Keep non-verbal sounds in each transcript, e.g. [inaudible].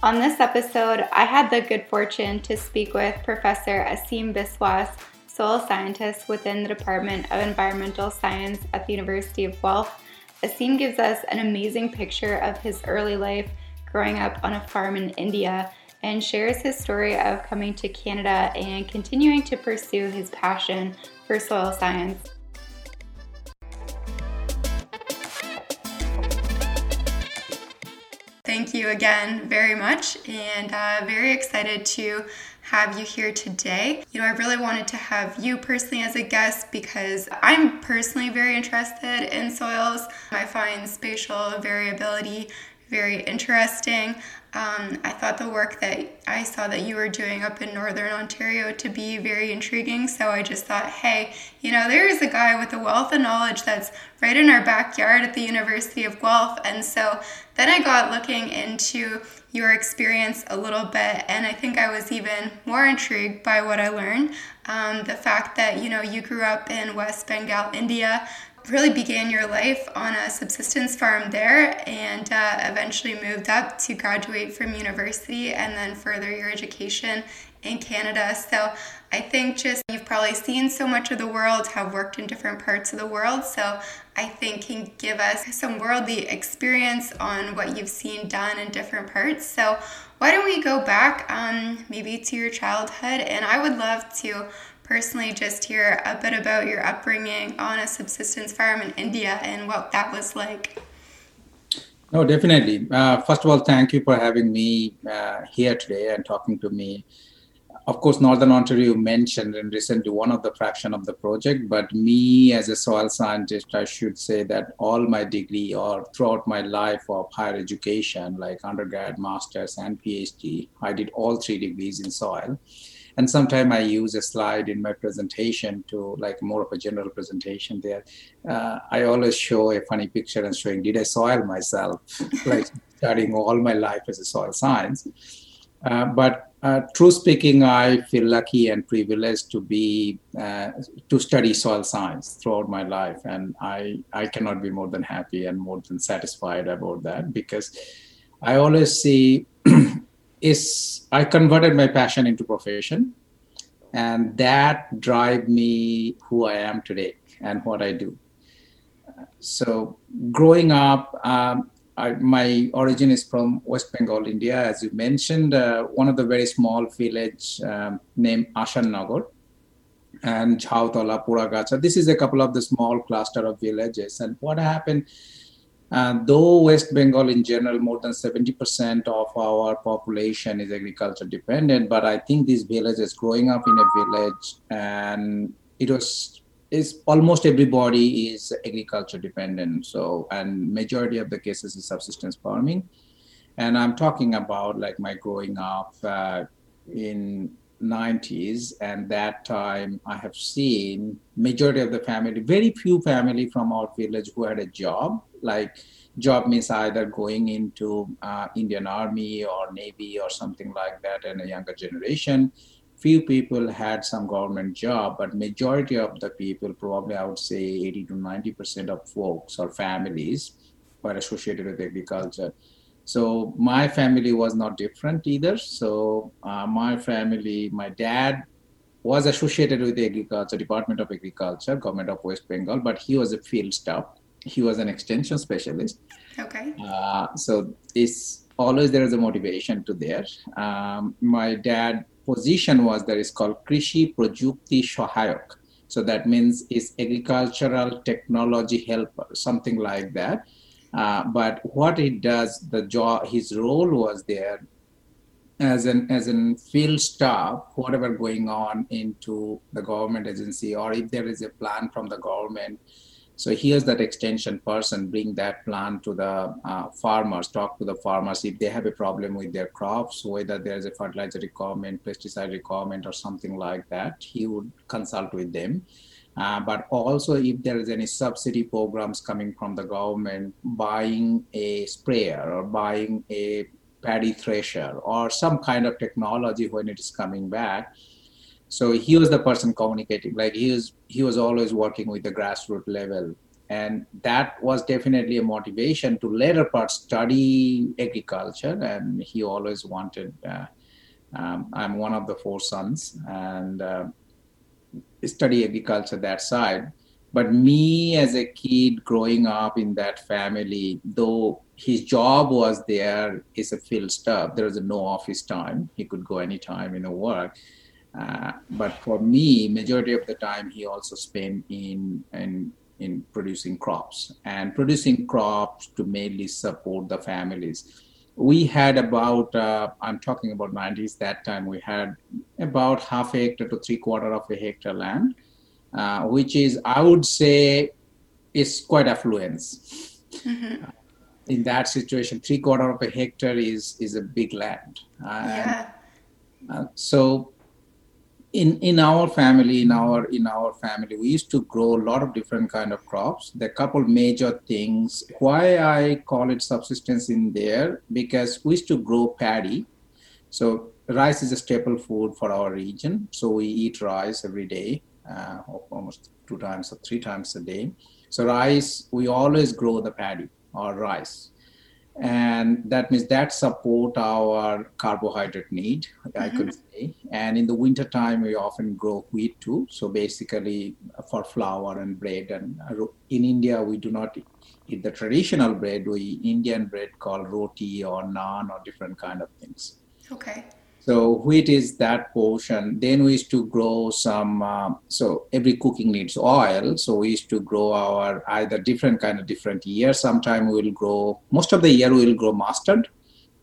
On this episode, I had the good fortune to speak with Professor Asim Biswas, soil scientist within the Department of Environmental Science at the University of Guelph. Asim gives us an amazing picture of his early life growing up on a farm in India and shares his story of coming to Canada and continuing to pursue his passion for soil science. You again very much, and uh, very excited to have you here today. You know, I really wanted to have you personally as a guest because I'm personally very interested in soils. I find spatial variability very interesting. Um, I thought the work that I saw that you were doing up in Northern Ontario to be very intriguing. So I just thought, hey, you know, there is a guy with a wealth of knowledge that's right in our backyard at the University of Guelph. And so then I got looking into your experience a little bit, and I think I was even more intrigued by what I learned. Um, the fact that, you know, you grew up in West Bengal, India really began your life on a subsistence farm there and uh, eventually moved up to graduate from university and then further your education in Canada. So I think just you've probably seen so much of the world, have worked in different parts of the world. So I think can give us some worldly experience on what you've seen done in different parts. So why don't we go back um, maybe to your childhood? And I would love to personally just hear a bit about your upbringing on a subsistence farm in India and what that was like. No, definitely. Uh, first of all, thank you for having me uh, here today and talking to me. Of course, Northern Ontario mentioned and recently one of the fraction of the project, but me as a soil scientist, I should say that all my degree or throughout my life of higher education, like undergrad, master's, and PhD, I did all three degrees in soil and sometimes i use a slide in my presentation to like more of a general presentation there. Uh, i always show a funny picture and showing did i soil myself? [laughs] Like studying all my life as a soil science. Uh, but uh, true speaking, I feel lucky and privileged to be uh, to study soil science throughout my life, and I I cannot be more than happy and more than satisfied about that because I always see [clears throat] is I converted my passion into profession, and that drive me who I am today and what I do. So growing up, um, I, my origin is from West Bengal, India, as you mentioned. Uh, one of the very small village um, named Ashannagar and Jhautala, Puragacha. This is a couple of the small cluster of villages. And what happened? And though West Bengal in general, more than 70% of our population is agriculture dependent, but I think these villages growing up in a village and it was is almost everybody is agriculture dependent. So and majority of the cases is subsistence farming. And I'm talking about like my growing up uh, in 90s and that time i have seen majority of the family very few family from our village who had a job. Like job means either going into uh, indian army or navy or something like that in a younger generation. Few people had some government job but majority of the people probably i would say 80 to 90 percent of folks or families were associated with agriculture so my family was not different either so uh, my family my dad was associated with the agriculture department of agriculture government of west bengal but he was a field staff he was an extension specialist. Okay. Uh, so it's always there is a motivation to there. Um, my dad position was that is called Krishi Projukti Shohayok. So that means it's agricultural technology helper, something like that. Uh, but what he does, the job, his role was there as an as an field staff, whatever going on into the government agency, or if there is a plan from the government so here's that extension person, bring that plan to the uh, farmers, talk to the farmers if they have a problem with their crops, whether there's a fertilizer requirement, pesticide requirement, or something like that. He would consult with them. Uh, but also if there is any subsidy programs coming from the government, buying a sprayer or buying a paddy thresher or some kind of technology when it is coming back, so he was the person communicating like he was he was always working with the grassroots level and that was definitely a motivation to later part study agriculture. And he always wanted. Uh, um, I'm one of the four sons, and uh, study agriculture that side. But me as a kid growing up in that family, though his job was there is a field stuff. There was no office time. He could go anytime in a work. Uh, but for me, majority of the time he also spent in in in producing crops and producing crops to mainly support the families. We had about uh, I'm talking about 90s. That time we had about half a hectare to three quarter of a hectare land, uh, which is I would say is quite affluence. Mm-hmm in that situation, three quarter of a hectare is is a big land. yeah. Uh, so in in our family in our in our family we used to grow a lot of different kind of crops. The couple major things. Why i call it subsistence in there? Because we used to grow paddy. So rice is a staple food for our region. So we eat rice every day uh, almost two times or three times a day. So rice we always grow the paddy or rice and that means that support our carbohydrate need mm-hmm. i could say. And in the winter time we often grow wheat too. So basically for flour and bread and in india we do not eat the traditional bread. We indian bread called roti or naan or different kind of things. Okay so wheat is that portion. Then we used to grow some. Uh, so every cooking needs oil. So we used to grow our either different kind of different years. Sometime we will grow. Most of the year we will grow mustard,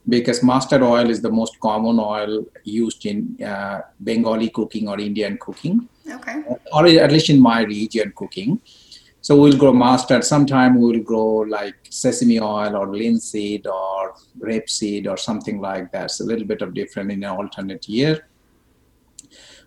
because mustard oil is the most common oil used in uh, Bengali cooking or Indian cooking. Okay. Or at least in my region cooking. So we'll grow mustard. Sometime we'll grow like sesame oil or linseed or rapeseed or something like that. It's a little bit of different in an alternate year.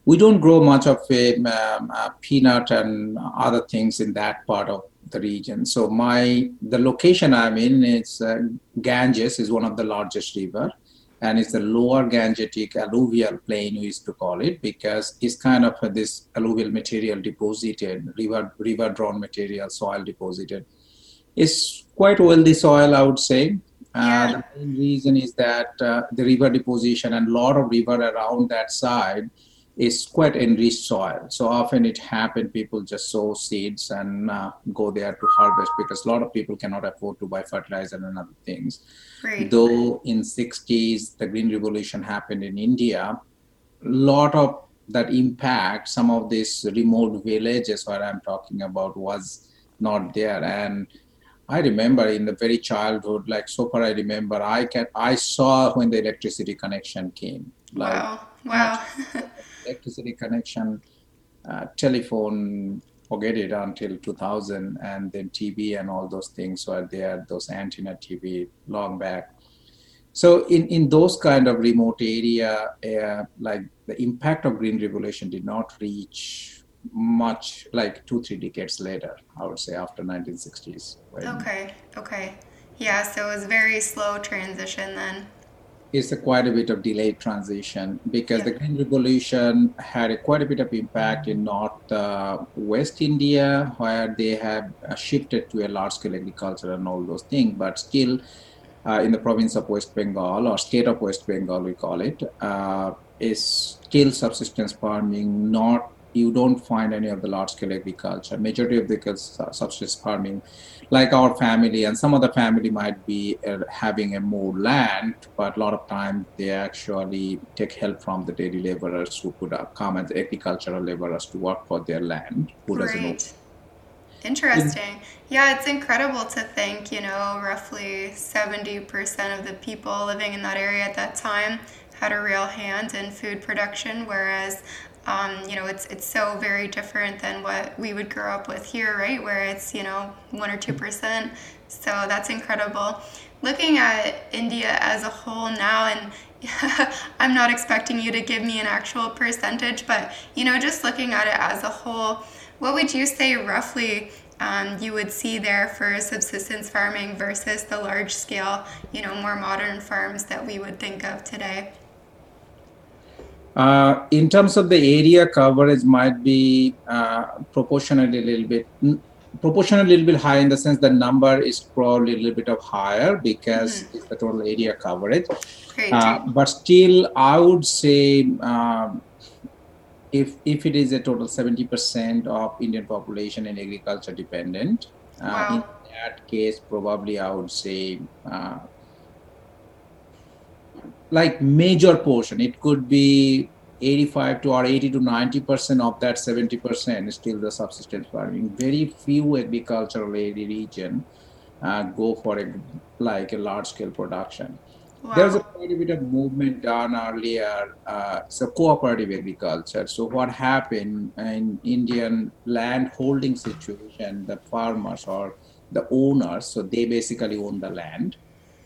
We don't grow much of a, um, a peanut and other things in that part of the region. So my the location I'm in is uh, Ganges is one of the largest river and it's the lower Gangetic alluvial plain we used to call it because it's kind of this alluvial material deposited, river river drawn material, soil deposited. It's quite wealthy soil, I would say. Uh, yeah. Uh, the main reason is that uh, the river deposition and a lot of river around that side is quite enriched soil. So often it happened, people just sow seeds and uh, go there to harvest because a lot of people cannot afford to buy fertilizer and other things. Right. Though in 60s the green revolution happened in India, a lot of that impact, some of these remote villages where I'm talking about was not there. And I remember in the very childhood, like so far I remember, I can I saw when the electricity connection came. Like, wow! Wow! [laughs] electricity connection, uh, telephone, forget it until 2000, and then TV and all those things were there, those antenna TV long back. So in, in those kind of remote area, uh, like the impact of green revolution did not reach much like two, three decades later, I would say after 1960s. Okay, okay. Yeah, so it was very slow transition then is a quite a bit of delayed transition because yeah. the green revolution had a quite a bit of impact in north uh, west india where they have uh, shifted to a large scale agriculture and all those things but still uh, in the province of west bengal or state of west bengal we call it uh, is still subsistence farming not you don't find any of the large scale agriculture majority of the subsistence farming like our family and some other family might be uh, having a more land but a lot of times they actually take help from the daily laborers who could uh, come as agricultural laborers to work for their land who Great. doesn't know Interesting. Yeah, it's incredible to think, you know, roughly 70% of the people living in that area at that time had a real hand in food production, whereas um, you know, it's it's so very different than what we would grow up with here, right? Where it's you know one or two percent. So that's incredible. Looking at India as a whole now, and [laughs] I'm not expecting you to give me an actual percentage, but you know, just looking at it as a whole, what would you say roughly um, you would see there for subsistence farming versus the large scale, you know, more modern farms that we would think of today? Uh, in terms of the area coverage, might be uh, proportionally a little bit proportionally a little bit higher in the sense the number is probably a little bit of higher because mm-hmm. it's the total area coverage. Uh, but still, I would say um, if if it is a total 70% of Indian population and agriculture dependent, uh, wow. in that case, probably I would say uh, like major portion. It could be 85 to or 80 to 90 percent of that 70 percent is still the subsistence farming. Very few agricultural region uh, go for a like a large scale production. Wow. There's a quite a bit of movement done earlier. Uh, so cooperative agriculture. So what happened in Indian land holding situation, the farmers or the owners, so they basically own the land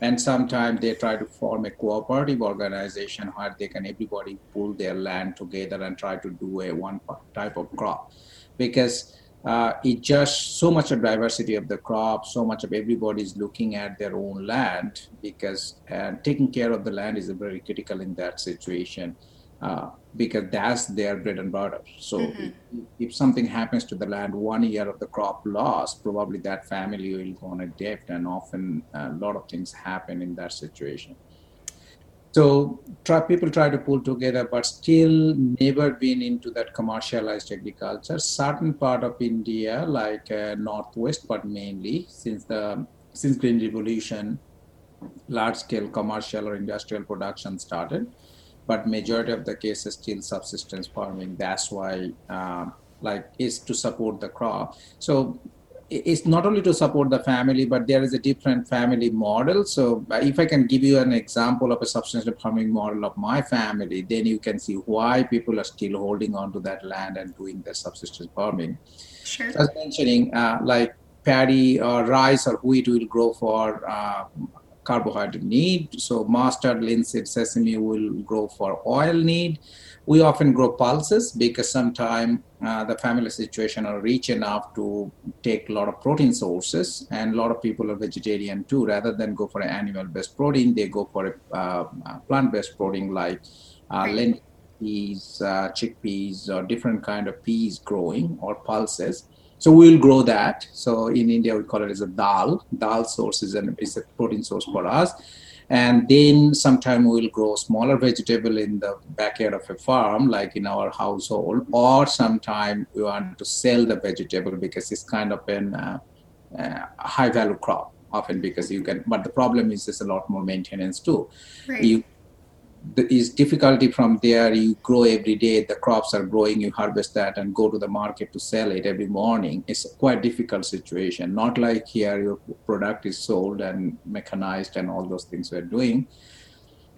and sometimes they try to form a cooperative organization where they can everybody pull their land together and try to do a one type of crop. Because uh, it just so much of diversity of the crop so much of everybody is looking at their own land because uh, taking care of the land is very critical in that situation. Uh, because that's their bread and butter. So mm-hmm. if, if, something happens to the land, one year of the crop loss, probably that family will go on a debt, and often a lot of things happen in that situation. So try, people try to pull together, but still never been into that commercialized agriculture. Certain part of India, like uh, northwest, but mainly since the since Green Revolution, large scale commercial or industrial production started but majority of the cases still subsistence farming. That's why, uh, like, is to support the crop. So it's not only to support the family, but there is a different family model. So if I can give you an example of a subsistence farming model of my family, then you can see why people are still holding on to that land and doing the subsistence farming. Sure. So I was mentioning, uh, like paddy or rice or wheat will grow for uh, carbohydrate need. So mustard, linseed, sesame will grow for oil need. We often grow pulses because sometimes uh, the family situation are rich enough to take a lot of protein sources, and a lot of people are vegetarian too. Rather than go for an animal-based protein, they go for a uh, plant-based protein like uh, lentil peas, uh, chickpeas, or different kind of peas growing or pulses. So we'll grow that. So in India, we call it as a dal. Dal source is, an, is a protein source for us. And then sometime we'll grow smaller vegetable in the backyard of a farm, like in our household, or sometime we want to sell the vegetable because it's kind of an uh, uh, high value crop often because you can but the problem is there's a lot more maintenance too right. you is difficulty from there you grow every day the crops are growing you harvest that and go to the market to sell it every morning. It's a quite difficult situation. Not like here your product is sold and mechanized and all those things we're doing.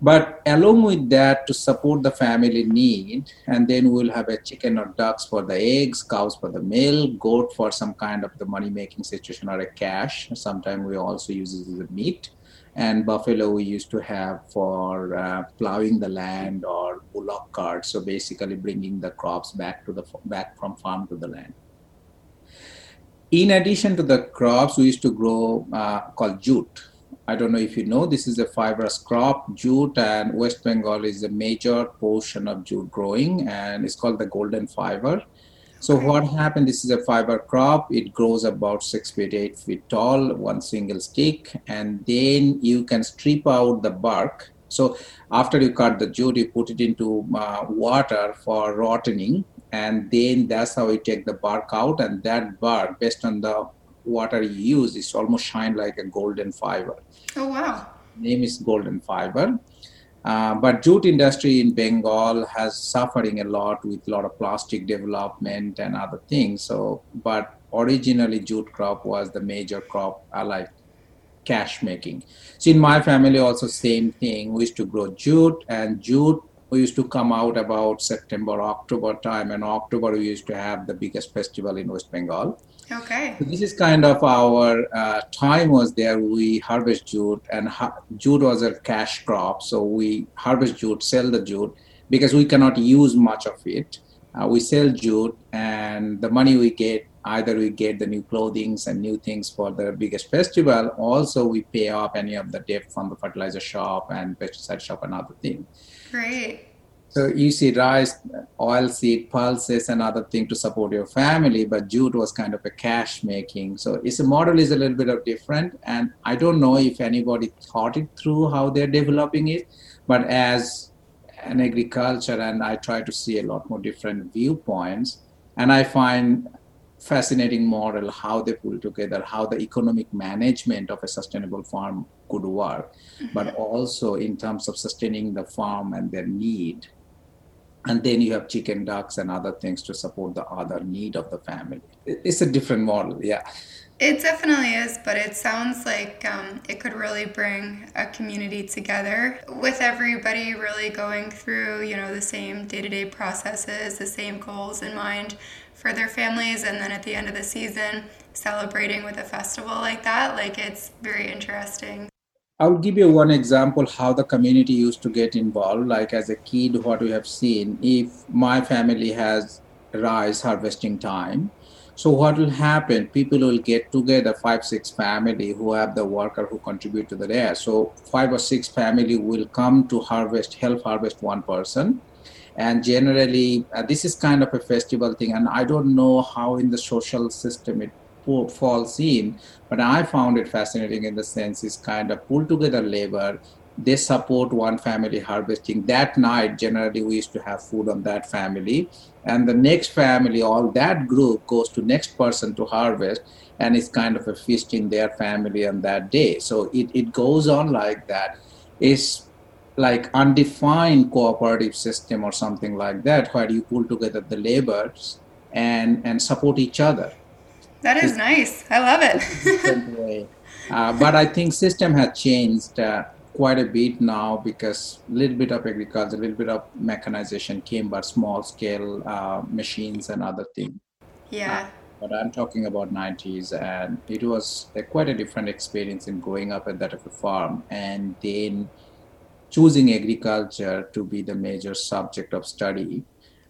But along with that to support the family need and then we'll have a chicken or ducks for the eggs cows for the milk goat for some kind of the money making situation or a cash. Sometimes we also use it as a meat and buffalo we used to have for uh, plowing the land or bullock carts so basically bringing the crops back to the back from farm to the land. In addition to the crops we used to grow uh, called jute. I don't know if you know this is a fibrous crop. Jute and west bengal is a major portion of jute growing and it's called the golden fiber so what happened? This is a fiber crop. It grows about six feet, eight feet tall, one single stick, and then you can strip out the bark. So after you cut the jute, you put it into uh, water for rotting, and then that's how you take the bark out. And that bark, based on the water you use, is almost shine like a golden fiber. Oh wow! Name is golden fiber uh, but jute industry in Bengal has suffering a lot with a lot of plastic development and other things. So, but originally jute crop was the major crop, like cash making. So in my family also same thing. We used to grow jute and jute we used to come out about September, October time, and October we used to have the biggest festival in West Bengal. Okay. So this is kind of our uh, time was there. We harvest jute, and ha- jute was a cash crop. So we harvest jute, sell the jute because we cannot use much of it. Uh, we sell jute, and the money we get either we get the new clothings and new things for the biggest festival. Also, we pay off any of the debt from the fertilizer shop and pesticide shop and other things. Great. So you see rice, oilseed, pulses, and other thing to support your family, but jute was kind of a cash making. So its model is a little bit of different, and I don't know if anybody thought it through how they're developing it, but as an agriculture, and I try to see a lot more different viewpoints, and I find fascinating model how they pull together how the economic management of a sustainable farm could work mm-hmm. but also in terms of sustaining the farm and their need and then you have chicken ducks and other things to support the other need of the family. It's a different model yeah. It definitely is but it sounds like um, it could really bring a community together with everybody really going through you know the same day-to-day processes the same goals in mind for their families. And then at the end of the season celebrating with a festival like that like it's very interesting I'll give you one example how the community used to get involved. Like as a kid, what we have seen, if my family has rice harvesting time, so what will happen? People will get together, five, six family who have the worker who contribute to the day. So five or six family will come to harvest, help harvest one person. And generally, uh, this is kind of a festival thing. And I don't know how in the social system it falls in. But I found it fascinating in the sense it's kind of pull together labor. They support one family harvesting. That night, generally, we used to have food on that family. And the next family, all that group goes to next person to harvest and it's kind of a feast in their family on that day. So it, it goes on like that. It's like undefined cooperative system or something like that where you pull together the labors and and support each other that is nice. I love it. uh, but I think system has changed uh, quite a bit now because a little bit of agriculture, a little bit of mechanization came, but small scale uh, machines and other things. Yeah. Uh, but I'm talking about 90s, and it was a, quite a different experience in growing up at that of a farm, and then choosing agriculture to be the major subject of study.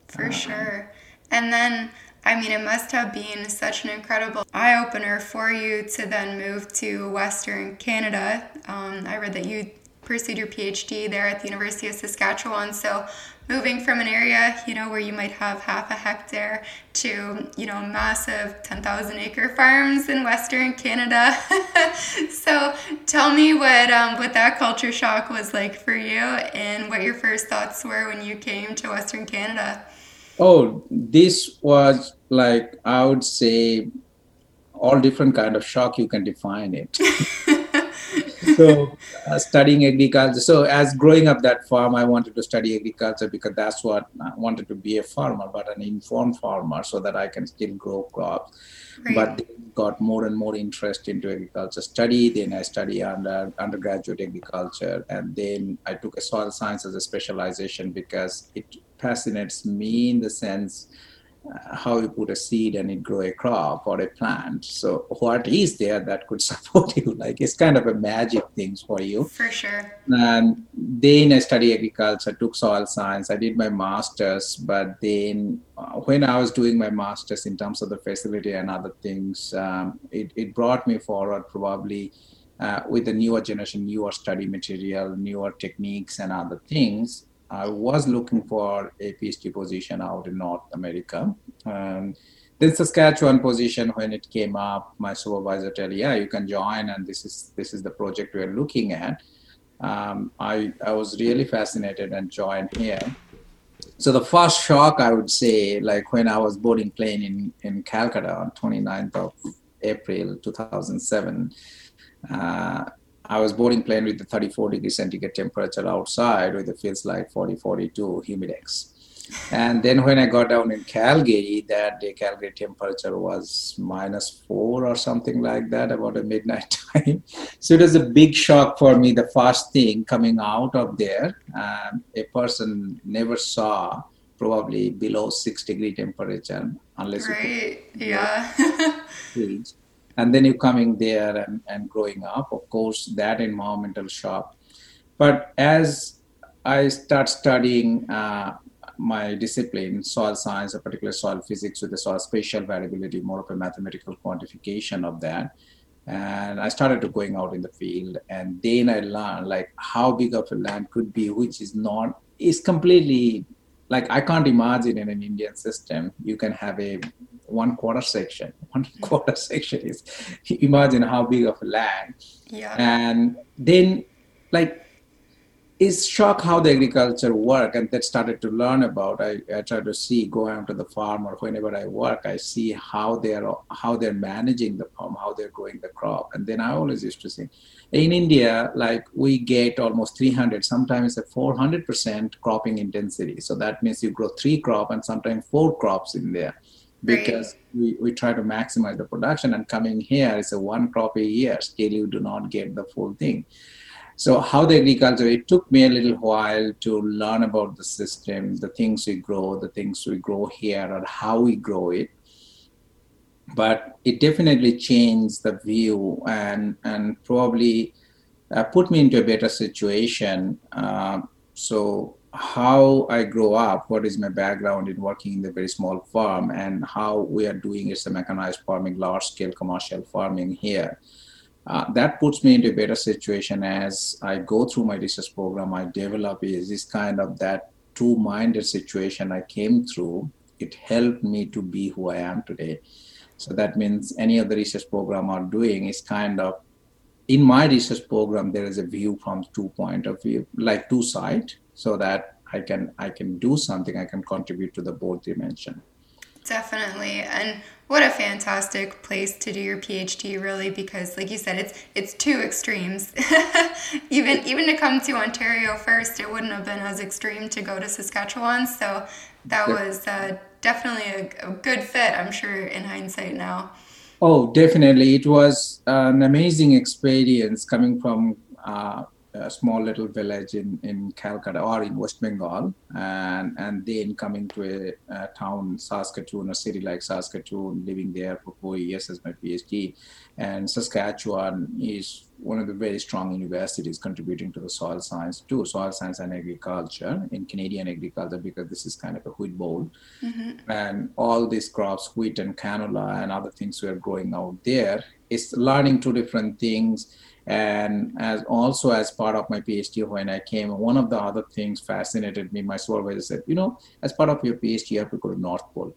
For sure. And then I mean, it must have been such an incredible eye opener for you to then move to Western Canada. Um, I read that you pursued your PhD there at the University of Saskatchewan. So, moving from an area, you know, where you might have half a hectare to, you know, massive 10,000 acre farms in Western Canada. [laughs] so, tell me what um, what that culture shock was like for you, and what your first thoughts were when you came to Western Canada. Oh, this was like I would say all different kind of shock you can define it. [laughs] so uh, studying agriculture. So as growing up that farm, I wanted to study agriculture because that's what I wanted to be a farmer, but an informed farmer, so that I can still grow crops. Right. But got more and more interest into agriculture study. Then I study under undergraduate agriculture, and then I took a soil science as a specialization because it fascinates me in the sense how you put a seed and it grow a crop or a plant. So what is there that could [laughs] support you? Like it's kind of a magic things for you. For sure. And then I studied agriculture, took soil science. I did my masters, but then uh, when I was doing my masters in terms of the facility and other things, um, it, it brought me forward probably. Uh, with the newer generation, newer study material, newer techniques, and other things, I was looking for a PhD position out in North America. Um, then Saskatchewan position when it came up, my supervisor tell, yeah, you can join, and this is this is the project we're looking at. Um, I I was really fascinated and joined here. So the first shock I would say, like when I was boarding plane in in Calcutta on 29th of April 2007. Uh, I was boarding plane with the 34 degree centigrade temperature outside with it feels like 40, 42 humidex. And then when I got down in Calgary, that day Calgary temperature was minus four or something like that, about a midnight [laughs] time. So it was a big shock for me. The first thing coming out of there, um, a person never saw probably below six degree temperature unless right. you yeah [laughs] and then you coming there and, and growing up. Of course that environmental shock. But as i start studying uh, my discipline soil science or particularly soil physics with the soil spatial variability more of a mathematical quantification of that and i started to going out in the field. And then i learned like how big of a land could be which is not is completely like I can't imagine in an Indian system you can have a one quarter section. [laughs] One quarter section is imagine how big of a land. Yeah. And then like it's shock how the agriculture work and that started to learn about I, I try to see go out to the farm or whenever i work i see how they're how they're managing the farm how they're growing the crop and then i always used to say in india like we get almost 300 sometimes a 400% cropping intensity so that means you grow three crop and sometimes four crops in there because we, we try to maximize the production and coming here is a one crop a year still you do not get the full thing so how the agriculture, it took me a little while to learn about the system, the things we grow, the things we grow here, or how we grow it. But it definitely changed the view and and probably uh, put me into a better situation. Uh, so how I grow up, what is my background in working in the very small farm, and how we are doing is a mechanized farming, large scale commercial farming here uh, that puts me into a better situation as I go through my research program. I develop is this kind of that two-minded situation I came through. It helped me to be who I am today. So that means any of the research program are doing is kind of in my research program there is a view from two point of view, like two side, so that I can I can do something. I can contribute to the board dimension. Definitely. And what a fantastic place to do your PhD really because like you said it's it's two extremes. [laughs] even even to come to Ontario first it wouldn't have been as extreme to go to Saskatchewan so that was uh, definitely a, a, good fit I'm sure in hindsight now. Oh, definitely. It was an amazing experience coming from uh, a small little village in, in Calcutta or in West Bengal, and, and then coming to a, a, town, Saskatoon, a city like Saskatoon, living there for four years as my PhD. And Saskatchewan is one of the very strong universities contributing to the soil science too, soil science and agriculture in Canadian agriculture because this is kind of a wheat bowl. Mm-hmm. And all these crops, wheat and canola and other things we are growing out there, is learning two different things and as also as part of my phd when i came one of the other things fascinated me my supervisor said you know as part of your phd you have to go to north pole.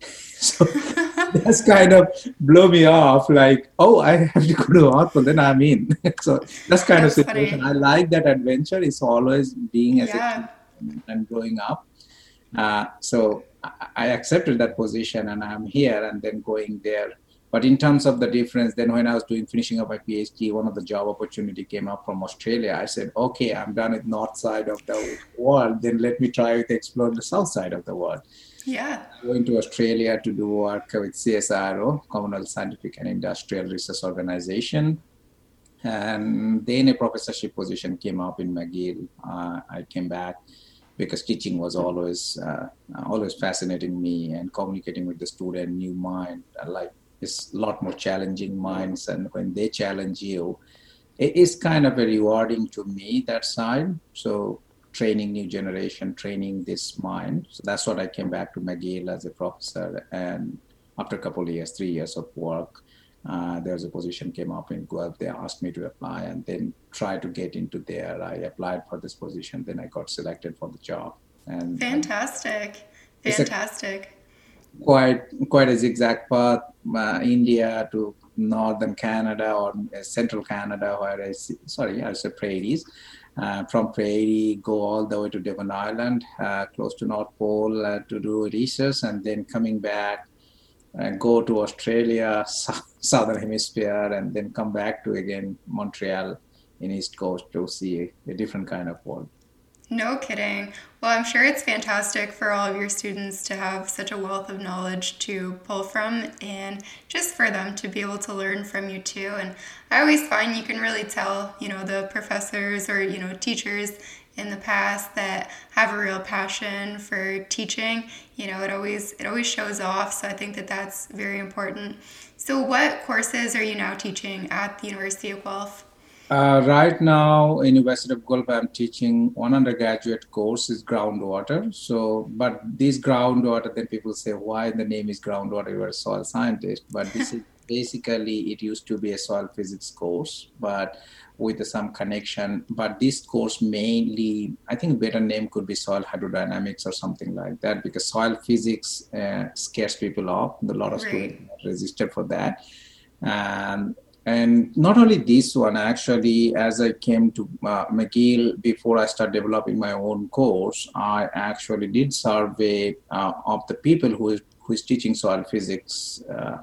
[laughs] So [laughs] that's kind of blow me off like oh i have to go to north pole then i'm in. [laughs] So that's kind that's of situation. Funny. i like that adventure. It's always being as yeah. a and growing up. Uh, so I accepted that position and I'm here and then going there but in terms of the difference, then when I was doing finishing up my PhD, one of the job opportunity came up from Australia. I said, okay, I'm done with north side of the world. Then let me try to explore the south side of the world. Yeah. Going to Australia to do work with CSIRO, Commonwealth Scientific and Industrial Research Organization. And then a professorship position came up in McGill. Uh, I came back because teaching was always uh, always fascinating me and communicating with the student, new mind, like is a lot more challenging minds and when they challenge you it is kind of a rewarding to me that side so training new generation training this mind so that's what i came back to mcgill as a professor and after a couple of years three years of work uh, was a position came up in Guelph. They asked me to apply and then try to get into there. I applied for this position. Then I got selected for the job. And fantastic, fantastic quite quite a zigzag path, uh, India to northern Canada or uh, central Canada, where I see, sorry, I said prairies. Uh, from Prairie, go all the way to Devon Island, uh, close to North Pole, uh, to do research, and then coming back, and go to Australia, [laughs] southern hemisphere, and then come back to again Montreal in East Coast to see a different kind of world. No kidding. Well, I'm sure it's fantastic for all of your students to have such a wealth of knowledge to pull from and just for them to be able to learn from you too. And I always find you can really tell, you know, the professors or, you know, teachers in the past that have a real passion for teaching you know it always it always shows off so i think that that's very important so what courses are you now teaching at the university of guelph uh, right now, University of Guelph, I'm teaching one undergraduate course is groundwater. So, but this groundwater, then people say, why the name is groundwater? You're a soil scientist, but this is [laughs] basically it used to be a soil physics course, but with some connection. But this course mainly, I think better name could be soil hydrodynamics or something like that because soil physics uh, scares people off. A lot of right. students registered for that. And and not only this one actually as i came to uh, mcgill before i started developing my own course i actually did survey uh, of the people who is, who is teaching soil physics uh,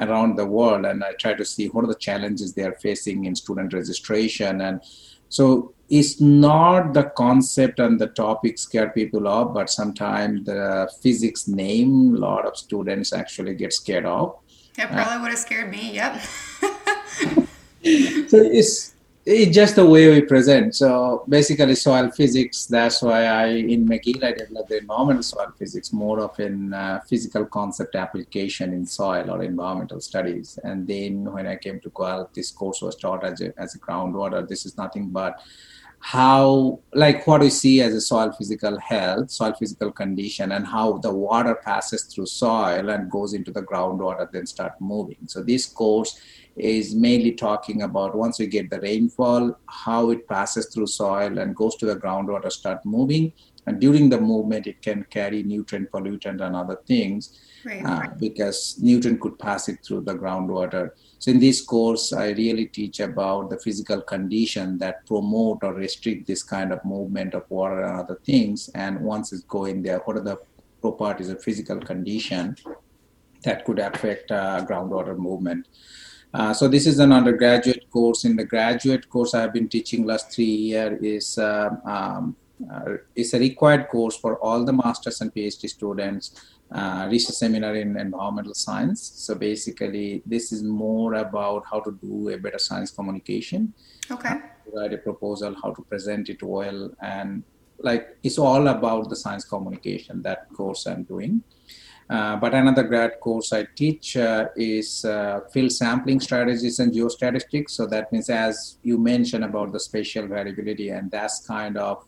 around the world. And i try to see what are the challenges they are facing in student registration. And so it's not the concept and the topic scare people off but sometimes the physics name a lot of students actually get scared off it probably would have scared me. Yep. [laughs] so it's it's just the way we present. So basically, soil physics. That's why I in McGill I developed the environmental soil physics, more of in uh, physical concept application in soil or environmental studies. And then when I came to Guelph, this course was taught as a as a groundwater. This is nothing but how like what we see as a soil physical health soil physical condition and how the water passes through soil and goes into the groundwater then start moving. So this course is mainly talking about once we get the rainfall how it passes through soil and goes to the groundwater start moving. And during the movement it can carry nutrient pollutant and other things right. uh, because nutrient could pass it through the groundwater so in this course, I really teach about the physical condition that promote or restrict this kind of movement of water and other things. And once it's going there, what are the properties of physical condition that could affect uh, groundwater movement? Uh, so this is an undergraduate course. In the graduate course, I have been teaching last three years is uh, um, uh, it's a required course for all the masters and PhD students uh, research seminar in environmental science. So basically, this is more about how to do a better science communication. Okay. Uh, write a proposal, how to present it well, and like it's all about the science communication. That course I'm doing. Uh, but another grad course I teach uh, is uh, field sampling strategies and geostatistics. So that means, as you mentioned about the spatial variability, and that's kind of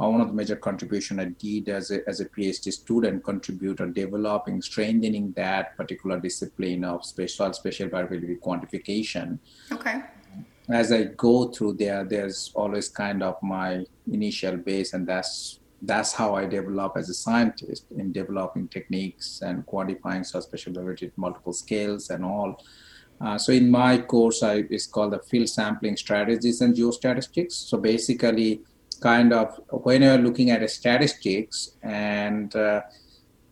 uh, one of the major contribution I did as a, as a PhD student contributor developing, strengthening that particular discipline of spatial spatial variability quantification. Okay. As I go through there, there's always kind of my initial base, and that's that's how I develop as a scientist in developing techniques and quantifying such spatial variability at multiple scales and all. Uh, so in my course, I, it's called the field sampling strategies and geostatistics. So basically, kind of when you're looking at a statistics and uh,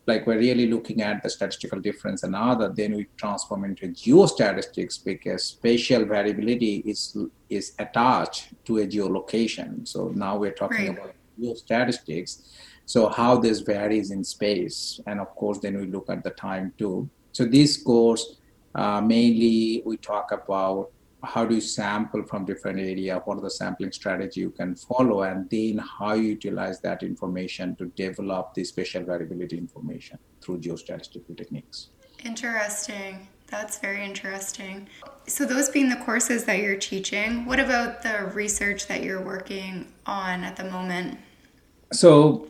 like we're really looking at the statistical difference and other, then we transform into geostatistics because spatial variability is is attached to a geolocation. So now we're talking right. about geostatistics. So how this varies in space, and of course, then we look at the time too. So this course uh, mainly we talk about how do you sample from different area? What are the sampling strategy you can follow? And then how you utilize that information to develop the spatial variability information through geostatistical techniques. Interesting. That's very interesting. So those being the courses that you're teaching what about the research that you're working on at the moment? So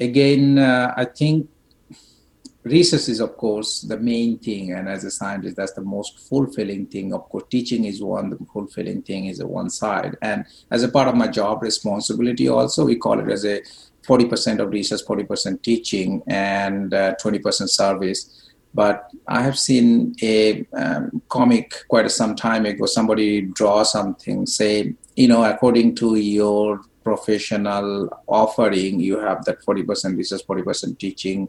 again uh, i think research is of course the main thing and as a scientist that's the most fulfilling thing. Of course teaching is one the fulfilling thing is a one side. And as a part of my job responsibility also we call it as a 40% of research 40% teaching and uh, 20% service. But i have seen a um, comic quite some time ago somebody draw something say you know according to your professional offering you have that 40% research 40% teaching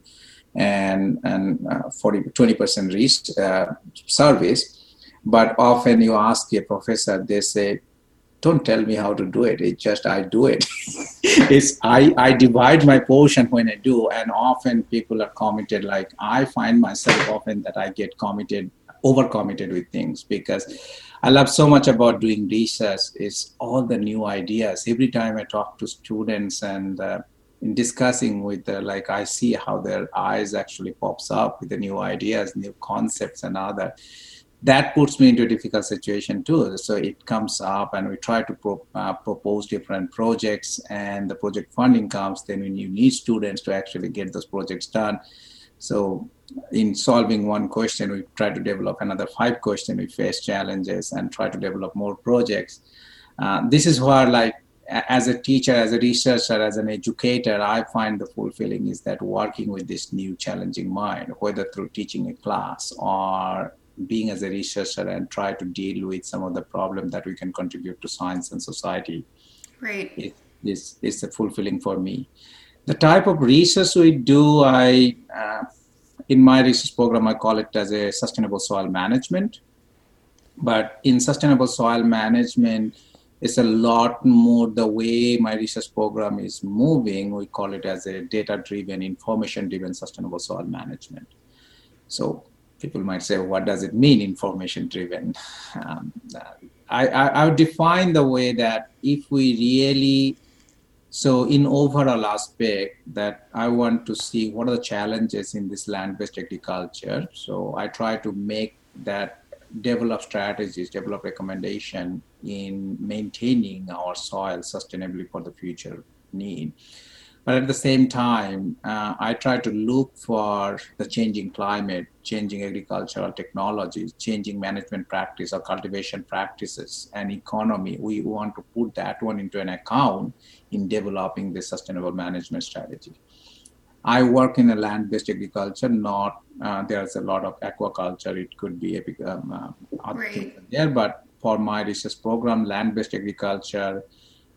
and and uh, 40 20% reached uh, service. But often you ask a professor they say don't tell me how to do it. It's just i do it. [laughs] It's i i divide my portion when i do and often people are committed like i find myself often that i get committed over committed with things because i love so much about doing research. Is all the new ideas. Every time i talk to students and uh, in discussing with the, like i see how their eyes actually pops up with the new ideas new concepts and other that puts me into a difficult situation too so it comes up and we try to pro, uh, propose different projects and the project funding comes then when you need students to actually get those projects done so in solving one question, we try to develop another five questions. We face challenges and try to develop more projects. Uh, this is where, like, as a teacher, as a researcher, as an educator, I find the fulfilling is that working with this new challenging mind, whether through teaching a class or being as a researcher and try to deal with some of the problems that we can contribute to science and society. Right. Is is fulfilling for me. The type of research we do, I uh, in my research program, I call it as a sustainable soil management. But in sustainable soil management, it's a lot more the way my research program is moving. We call it as a data driven, information driven sustainable soil management. So people might say, what does it mean, information driven? Um, I, I, I would define the way that if we really so in overall aspect that I want to see what are the challenges in this land-based agriculture. So I try to make that develop strategies, develop recommendation in maintaining our soil sustainably for the future need. But at the same time, uh, I try to look for the changing climate, changing agricultural technologies, changing management practice or cultivation practices and economy. We want to put that one into an account in developing the sustainable management strategy. I work in a land-based agriculture, not uh, there's a lot of aquaculture. It could be a um, uh, other things there, but for my research program, land-based agriculture,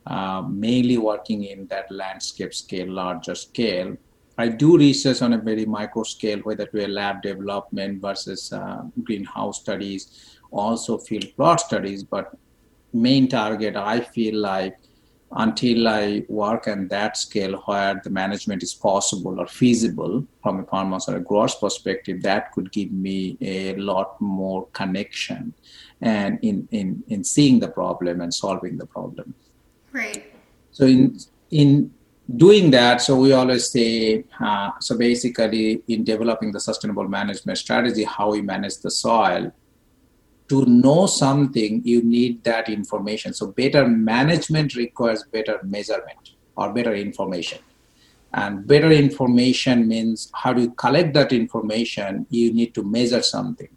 uh, mainly working in that landscape scale, larger scale. I do research on a very micro scale, whether to a lab development versus uh, greenhouse studies, also field plot studies. But main target, I feel like until I work on that scale where the management is possible or feasible from a farmer's or a grower's perspective, that could give me a lot more connection and in, in, in seeing the problem and solving the problem. Right. So in in doing that, so we always say, uh, so basically in developing the sustainable management strategy, how we manage the soil, to know something, you need that information. So better management requires better measurement or better information. And better information means how do you collect that information? You need to measure something.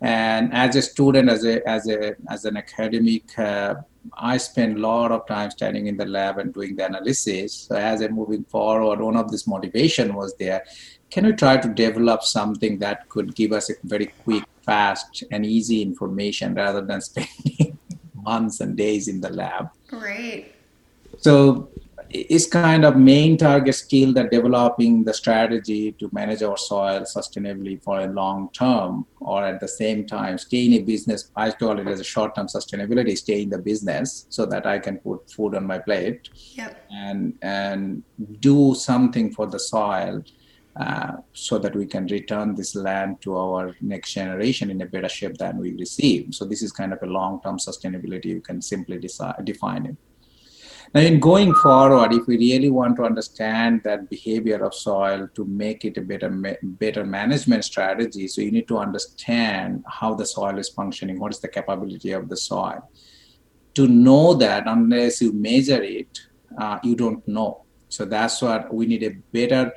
And as a student, as a as a as an academic, uh, I spend a lot of time standing in the lab and doing the analysis. So as I'm moving forward, one of this motivation was there. Can we try to develop something that could give us a very quick, fast, and easy information rather than [laughs] spending months and days in the lab? Right. So it's kind of main target skill that developing the strategy to manage our soil sustainably for a long term or at the same time stay in a business i call it as a short term sustainability stay in the business so that i can put food on my plate yep. and and do something for the soil uh, so that we can return this land to our next generation in a better shape than we received. So this is kind of a long-term sustainability. You can simply decide, define it. Now, in going forward, if we really want to understand that behavior of soil to make it a better, better management strategy, so you need to understand how the soil is functioning, what is the capability of the soil. To know that, unless you measure it, uh, you don't know. So that's what we need a better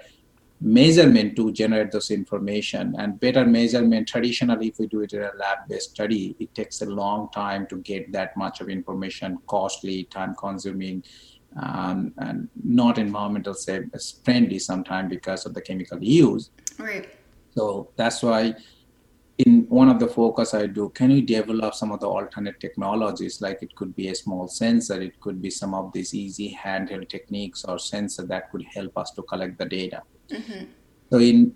measurement to generate this information and better measurement traditionally if we do it in a lab-based study it takes a long time to get that much of information costly time consuming um, and not environmental safe friendly sometimes because of the chemical use right so that's why in one of the focus I do, can we develop some of the alternate technologies? Like it could be a small sensor, it could be some of these easy handheld techniques or sensor that could help us to collect the data. Mm-hmm. So in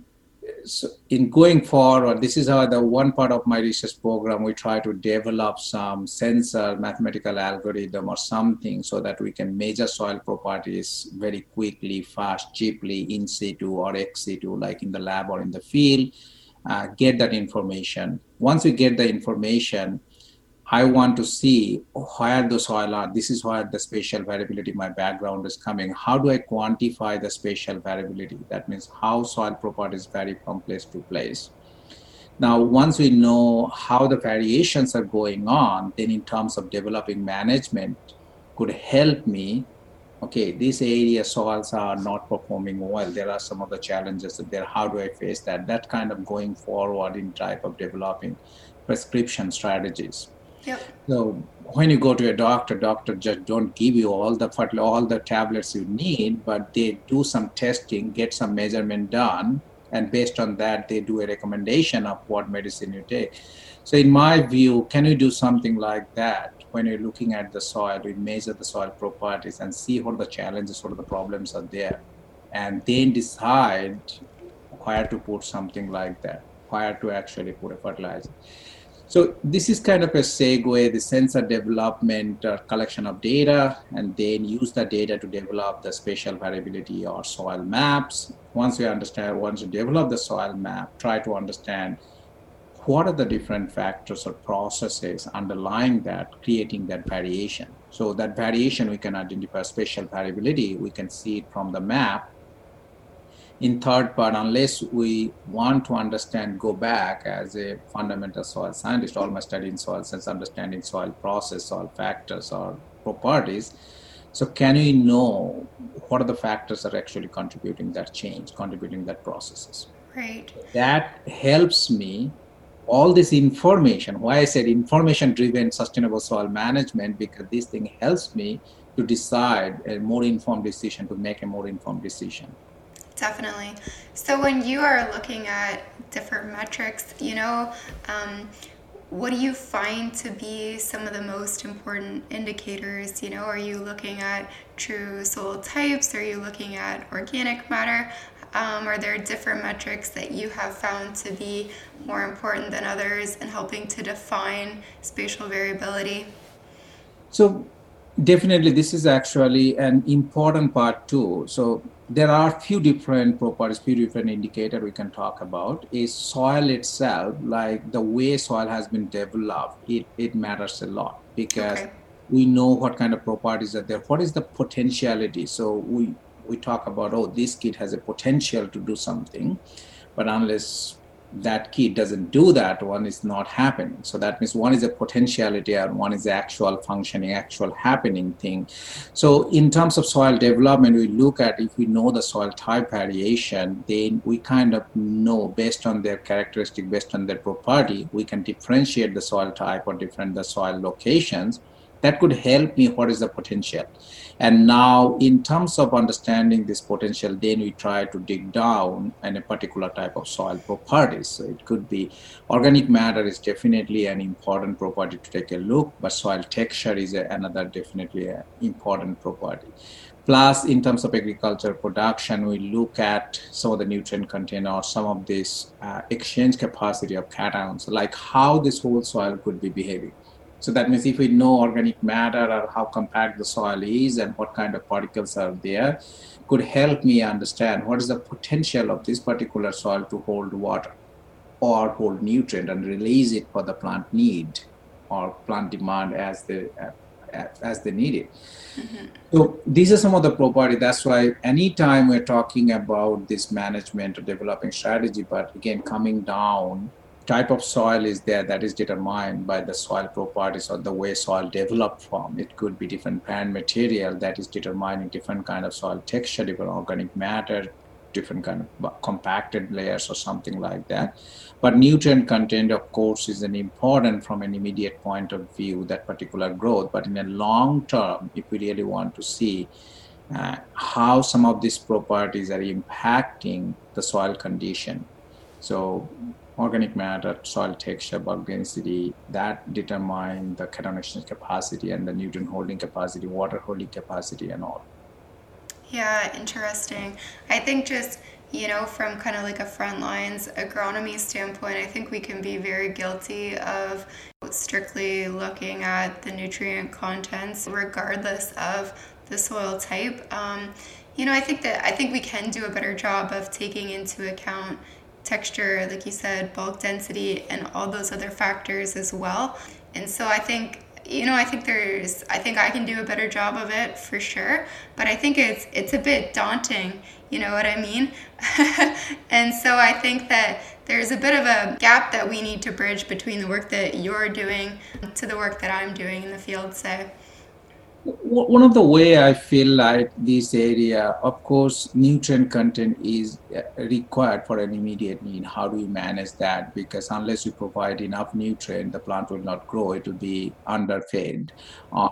so in going forward, this is how the one part of my research program we try to develop some sensor mathematical algorithm or something so that we can measure soil properties very quickly, fast, cheaply in situ or ex situ, like in the lab or in the field. Uh, get that information. Once we get the information, I want to see where the soil are. This is where the spatial variability, my background is coming. How do I quantify the spatial variability? That means how soil properties vary from place to place. Now, once we know how the variations are going on, then in terms of developing management could help me okay, this area soils are not performing well. There are some of the challenges there. How do I face that? That kind of going forward in type of developing prescription strategies. Yep. So when you go to a doctor, doctor just don't give you all the all the tablets you need, but they do some testing, get some measurement done, and based on that, they do a recommendation of what medicine you take. So in my view, can you do something like that when you're looking at the soil, we measure the soil properties and see what the challenges, what the problems are there, and then decide where to put something like that, where to actually put a fertilizer. So this is kind of a segue, the sensor development uh, collection of data, and then use the data to develop the spatial variability or soil maps. Once we understand, once you develop the soil map, try to understand what are the different factors or processes underlying that, creating that variation. So that variation, we can identify spatial variability. We can see it from the map in third part, unless we want to understand, go back as a fundamental soil scientist, All almost studying soil science, understanding soil process, soil factors or properties. So can we know what are the factors that are actually contributing that change, contributing that processes? Right. That helps me all this information why i said information driven sustainable soil management because this thing helps me to decide a more informed decision to make a more informed decision Definitely. So when you are looking at different metrics, you know, um, what do you find to be some of the most important indicators? You know, are you looking at true soil types? Are you looking at organic matter? Um, are there different metrics that you have found to be more important than others in helping to define spatial variability? So, definitely, this is actually an important part too. So, there are a few different properties, few different indicators we can talk about. Is soil itself, like the way soil has been developed, it, it matters a lot because okay. we know what kind of properties are there. What is the potentiality? So we we talk about, oh, this kid has a potential to do something, but unless that key doesn't do that, one is not happening. So that means one is a potentiality and one is the actual functioning, actual happening thing. So in terms of soil development, we look at if we know the soil type variation, then we kind of know based on their characteristic, based on their property, we can differentiate the soil type or different the soil locations that could help me what is the potential. And now in terms of understanding this potential then we try to dig down in a particular type of soil properties. So it could be organic matter is definitely an important property to take a look but soil texture is a, another definitely an important property. Plus in terms of agriculture production we look at some of the nutrient content or some of this uh, exchange capacity of cations like how this whole soil could be behaving so that means if we know organic matter or how compact the soil is and what kind of particles are there, could help me understand what is the potential of this particular soil to hold water or hold nutrient and release it for the plant need or plant demand as they as they need it. Mm-hmm. So these are some of the property. That's why anytime we're talking about this management or developing strategy, but again coming down type of soil is there that is determined by the soil properties or the way soil developed from. It could be different plant material that is determining different kind of soil texture, different organic matter, different kind of compacted layers or something like that. But nutrient content, of course, is an important from an immediate point of view, that particular growth. But in a long term, if we really want to see uh, how some of these properties are impacting the soil condition. So organic matter, soil texture, bulk density, that determine the exchange capacity and the nutrient holding capacity, water holding capacity, and all. Yeah, interesting. I think just you know, from kind of like a front lines agronomy standpoint, I think we can be very guilty of strictly looking at the nutrient contents, regardless of the soil type. Um, you know, I think that I think we can do a better job of taking into account texture, like you said, bulk density, and all those other factors as well. And so I think you know, I think there's I think I can do a better job of it for sure, but I think it's it's a bit daunting, you know what I mean? [laughs] and so I think that there's a bit of a gap that we need to bridge between the work that you're doing to the work that I'm doing in the field, say. One of the way I feel like this area, of course, nutrient content is uh, required for an immediate need. How do you manage that? Because unless you provide enough nutrient, the plant will not grow. It will be underfed. Uh,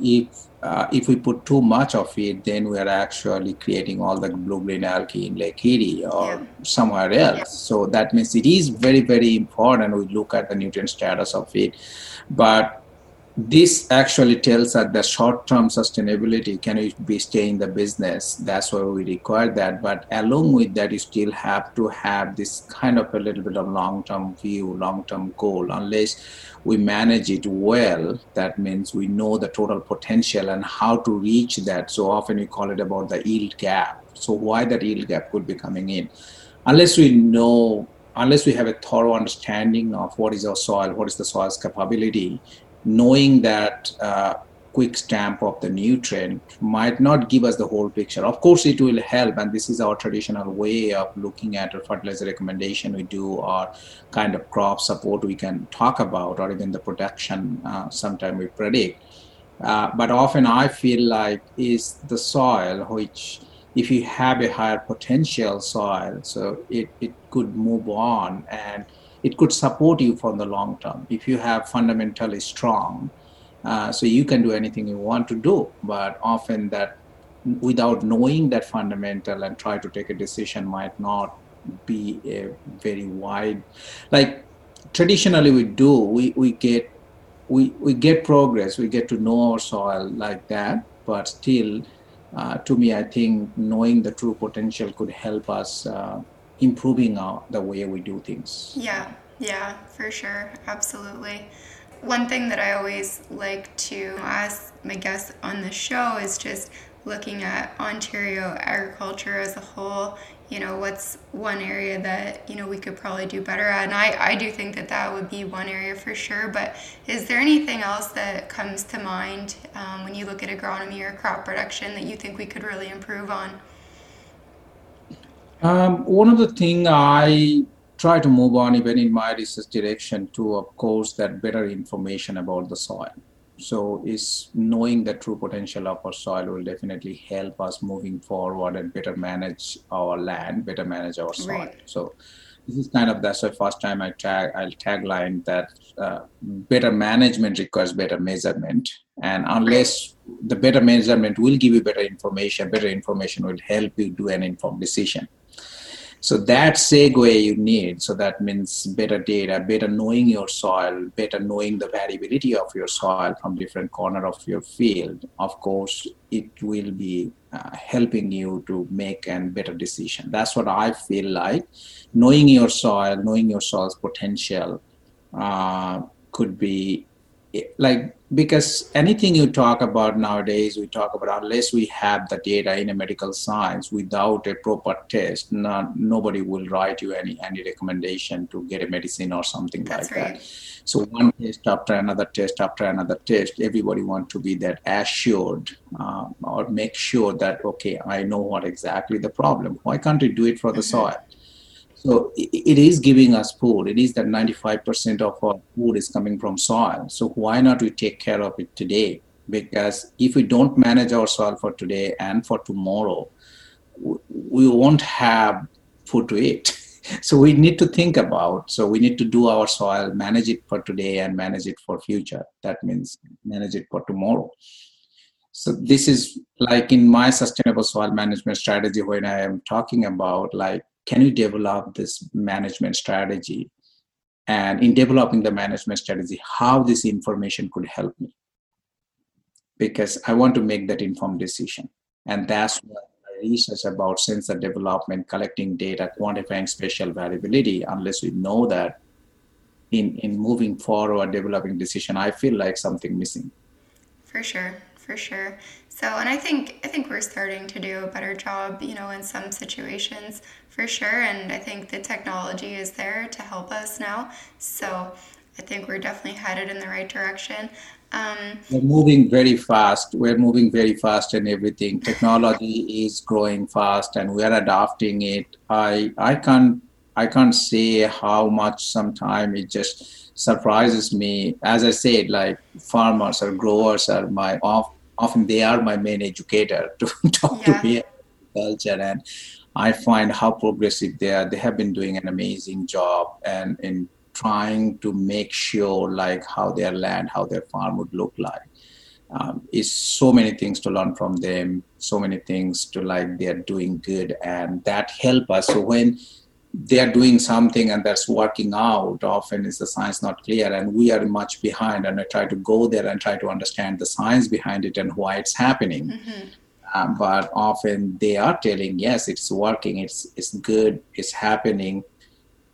if uh, if we put too much of it, then we are actually creating all the blue-green algae in Lake Erie or yeah. somewhere else. Yeah. So that means it is very, very important. We look at the nutrient status of it, but this actually tells us the short-term sustainability. Can you be stay in the business? That's why we require that. But along with that you still have to have this kind of a little bit of long-term view long-term goal. Unless we manage it well that means we know the total potential and how to reach that. So often we call it about the yield gap. So why that yield gap could be coming in? Unless we know unless we have a thorough understanding of what is our soil what is the soil's capability knowing that uh, quick stamp of the nutrient might not give us the whole picture. Of course, it will help, and this is our traditional way of looking at a fertilizer recommendation we do, or kind of crop support we can talk about, or even the production uh, sometime we predict. Uh, but often I feel like is the soil which if you have a higher potential soil, so it, it could move on and it could support you for the long term. If you have fundamentally strong uh, so you can do anything you want to do but often that without knowing that fundamental and try to take a decision might not be a very wide like traditionally we do we, we get we, we get progress we get to know our soil like that but still uh, to me i think knowing the true potential could help us uh, improving our, the way we do things. Yeah, yeah, for sure. Absolutely. One thing that I always like to ask my guests on the show is just looking at Ontario agriculture as a whole. You know, what's one area that, you know, we could probably do better at? And I, I do think that that would be one area for sure. But is there anything else that comes to mind um, when you look at agronomy or crop production that you think we could really improve on? Um, one of the things I try to move on even in my research direction to, of course, that better information about the soil. So is knowing the true potential of our soil will definitely help us moving forward and better manage our land, better manage our soil. Right. So this is kind of that's the first time I tag I'll tagline that uh, better management requires better measurement, and unless the better measurement will give you better information, better information will help you do an informed decision. So that segue you need. So that means better data, better knowing your soil, better knowing the variability of your soil from different corner of your field. Of course, it will be uh, helping you to make a better decision. That's what I feel like. Knowing your soil, knowing your soil's potential uh, could be like because anything you talk about nowadays we talk about unless we have the data in a medical science without a proper test not, nobody will write you any any recommendation to get a medicine or something That's like right. that so one test after another test after another test everybody want to be that assured uh, or make sure that okay i know what exactly the problem why can't we do it for the mm-hmm. soil so it is giving us food. It is that 95% of our food is coming from soil. So why not we take care of it today? Because if we don't manage our soil for today and for tomorrow, we won't have food to eat. [laughs] So we need to think about. So we need to do our soil, manage it for today and manage it for future. That means manage it for tomorrow. So this is like in my sustainable soil management strategy when I am talking about like can you develop this management strategy? And in developing the management strategy how this information could help me? Because i want to make that informed decision. And that's what research about sensor development collecting data quantifying spatial variability unless we know that in in moving forward developing decision i feel like something missing. For sure for sure so, and I think I think we're starting to do a better job, you know, in some situations for sure. And I think the technology is there to help us now. So, I think we're definitely headed in the right direction. Um, we're moving very fast. We're moving very fast and everything. Technology is growing fast, and we are adopting it. I I can't I can't say how much. Sometimes it just surprises me. As I said, like farmers or growers are my often they are my main educator [laughs] to talk yeah. to me about culture and I find how progressive they are. They have been doing an amazing job and in trying to make sure like how their land, how their farm would look like. Um, is so many things to learn from them, so many things to like they're doing good and that help us. So when they're doing something and that's working out, often is the science not clear. And we are much behind and I try to go there and try to understand the science behind it and why it's happening. Mm-hmm. Um, but often they are telling yes it's working it's it's good it's happening.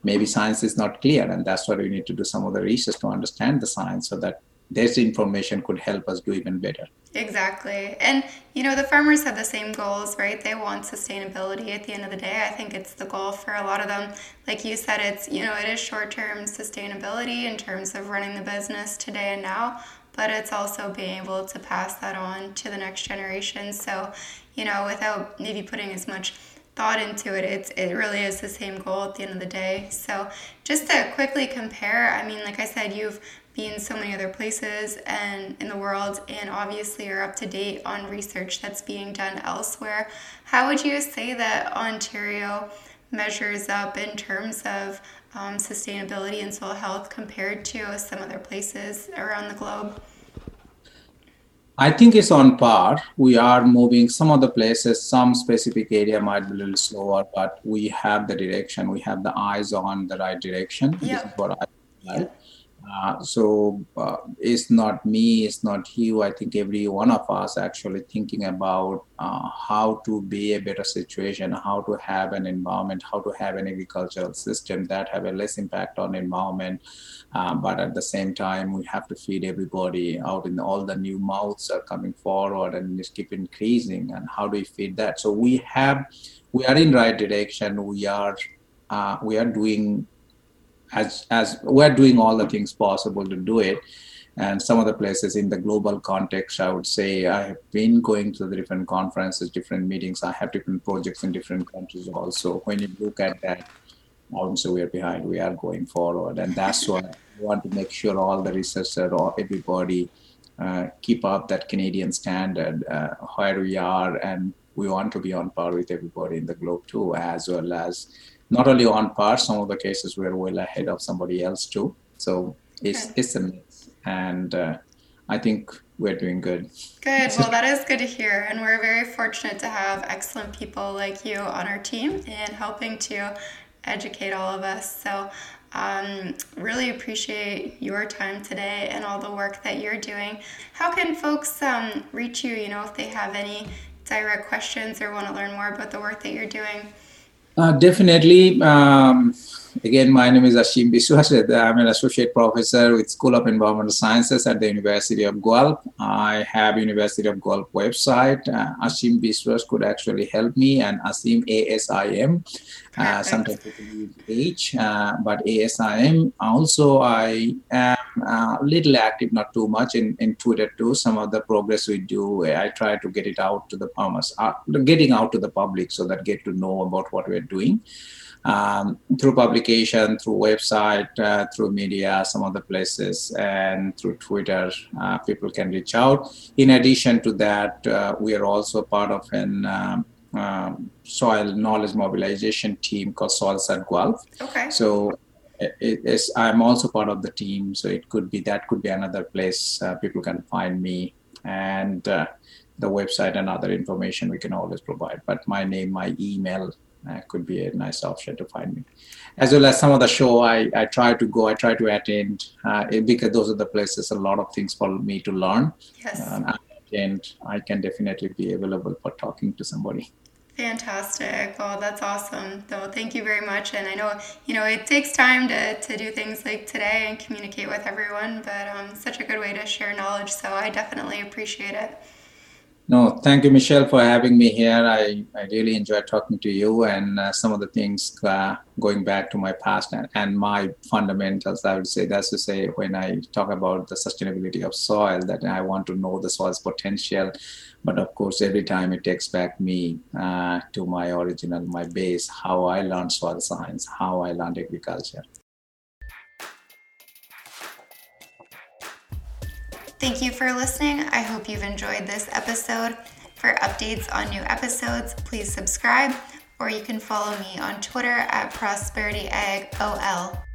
Maybe science is not clear and that's why we need to do some of the research to understand the science so that this information could help us do even better. Exactly. And you know the farmers have the same goals right? They want sustainability at the end of the day. I think it's the goal for a lot of them. Like you said it's you know it is short-term sustainability in terms of running the business today and now but it's also being able to pass that on to the next generation. So, you know, without maybe putting as much thought into it, it's it really is the same goal at the end of the day. So, just to quickly compare, I mean, like I said, you've been so many other places and in the world, and obviously are up to date on research that's being done elsewhere. How would you say that Ontario measures up in terms of um, sustainability and soil health compared to some other places around the globe? I think it's on par. We are moving some of the places, some specific area might be a little slower, but we have the direction. We have the eyes on the right direction. This is what I like. Uh, so uh, it's not me, it's not you. I think every one of us actually thinking about uh, how to be a better situation, how to have an environment, how to have an agricultural system that have a less impact on environment. Uh, but at the same time, we have to feed everybody out in all the new mouths are coming forward and just keep increasing. And how do we feed that? So we have, we are in right direction. We are, uh, we are doing as as we're doing all the things possible to do it. And some of the places in the global context i would say i have been going to the different conferences different meetings. I have different projects in different countries also. When you look at that also we're behind we are going forward. And that's why i want to make sure all the researchers or everybody uh, keep up that canadian standard uh, where we are. And we want to be on par with everybody in the globe too as well as not only on par, some of the cases we're well ahead of somebody else too. So it's okay. it's a mix, and uh, I think we're doing good. Good. Well, that is good to hear, and we're very fortunate to have excellent people like you on our team and helping to educate all of us. So. Um, really appreciate your time today and all the work that you're doing. How can folks um, reach you? You know, if they have any direct questions or want to learn more about the work that you're doing. Uh, definitely. Um, again, my name is Asim Biswas. I'm an associate professor with School of Environmental Sciences at the University of Guelph. I have University of Guelph website. Uh, Asim Biswas could actually help me, and Asim ASIM. Uh, sometimes people use H, uh, but ASIM. Also, I am a little active, not too much, in, in Twitter too. Some of the progress we do, I try to get it out to the farmers, uh, getting out to the public so that get to know about what we're doing. Um, through publication, through website, uh, through media, some other places, and through Twitter, uh, people can reach out. In addition to that, uh, we are also part of an um, um, soil knowledge mobilization team called Soils at Guelph. Okay. So it is, I'm also part of the team, so it could be that could be another place uh, people can find me and uh, the website and other information we can always provide. But my name, my email uh, could be a nice option to find me, as well as some of the show I, I try to go, I try to attend uh, because those are the places a lot of things for me to learn. Yes. and I can definitely be available for talking to somebody. Fantastic. Well, that's awesome. So thank you very much. And I know, you know, it takes time to, to do things like today and communicate with everyone, but um, such a good way to share knowledge. So I definitely appreciate it. No, thank you, Michelle, for having me here. I, I really enjoyed talking to you and uh, some of the things uh, going back to my past and, and, my fundamentals. I would say that's to say, when I talk about the sustainability of soil, that I want to know the soil's potential. But of course, every time it takes back me uh, to my original, my base, how I learned soil science, how I learned agriculture. Thank you for listening. I hope you've enjoyed this episode. For updates on new episodes, please subscribe, or you can follow me on Twitter at ProsperityAgOL.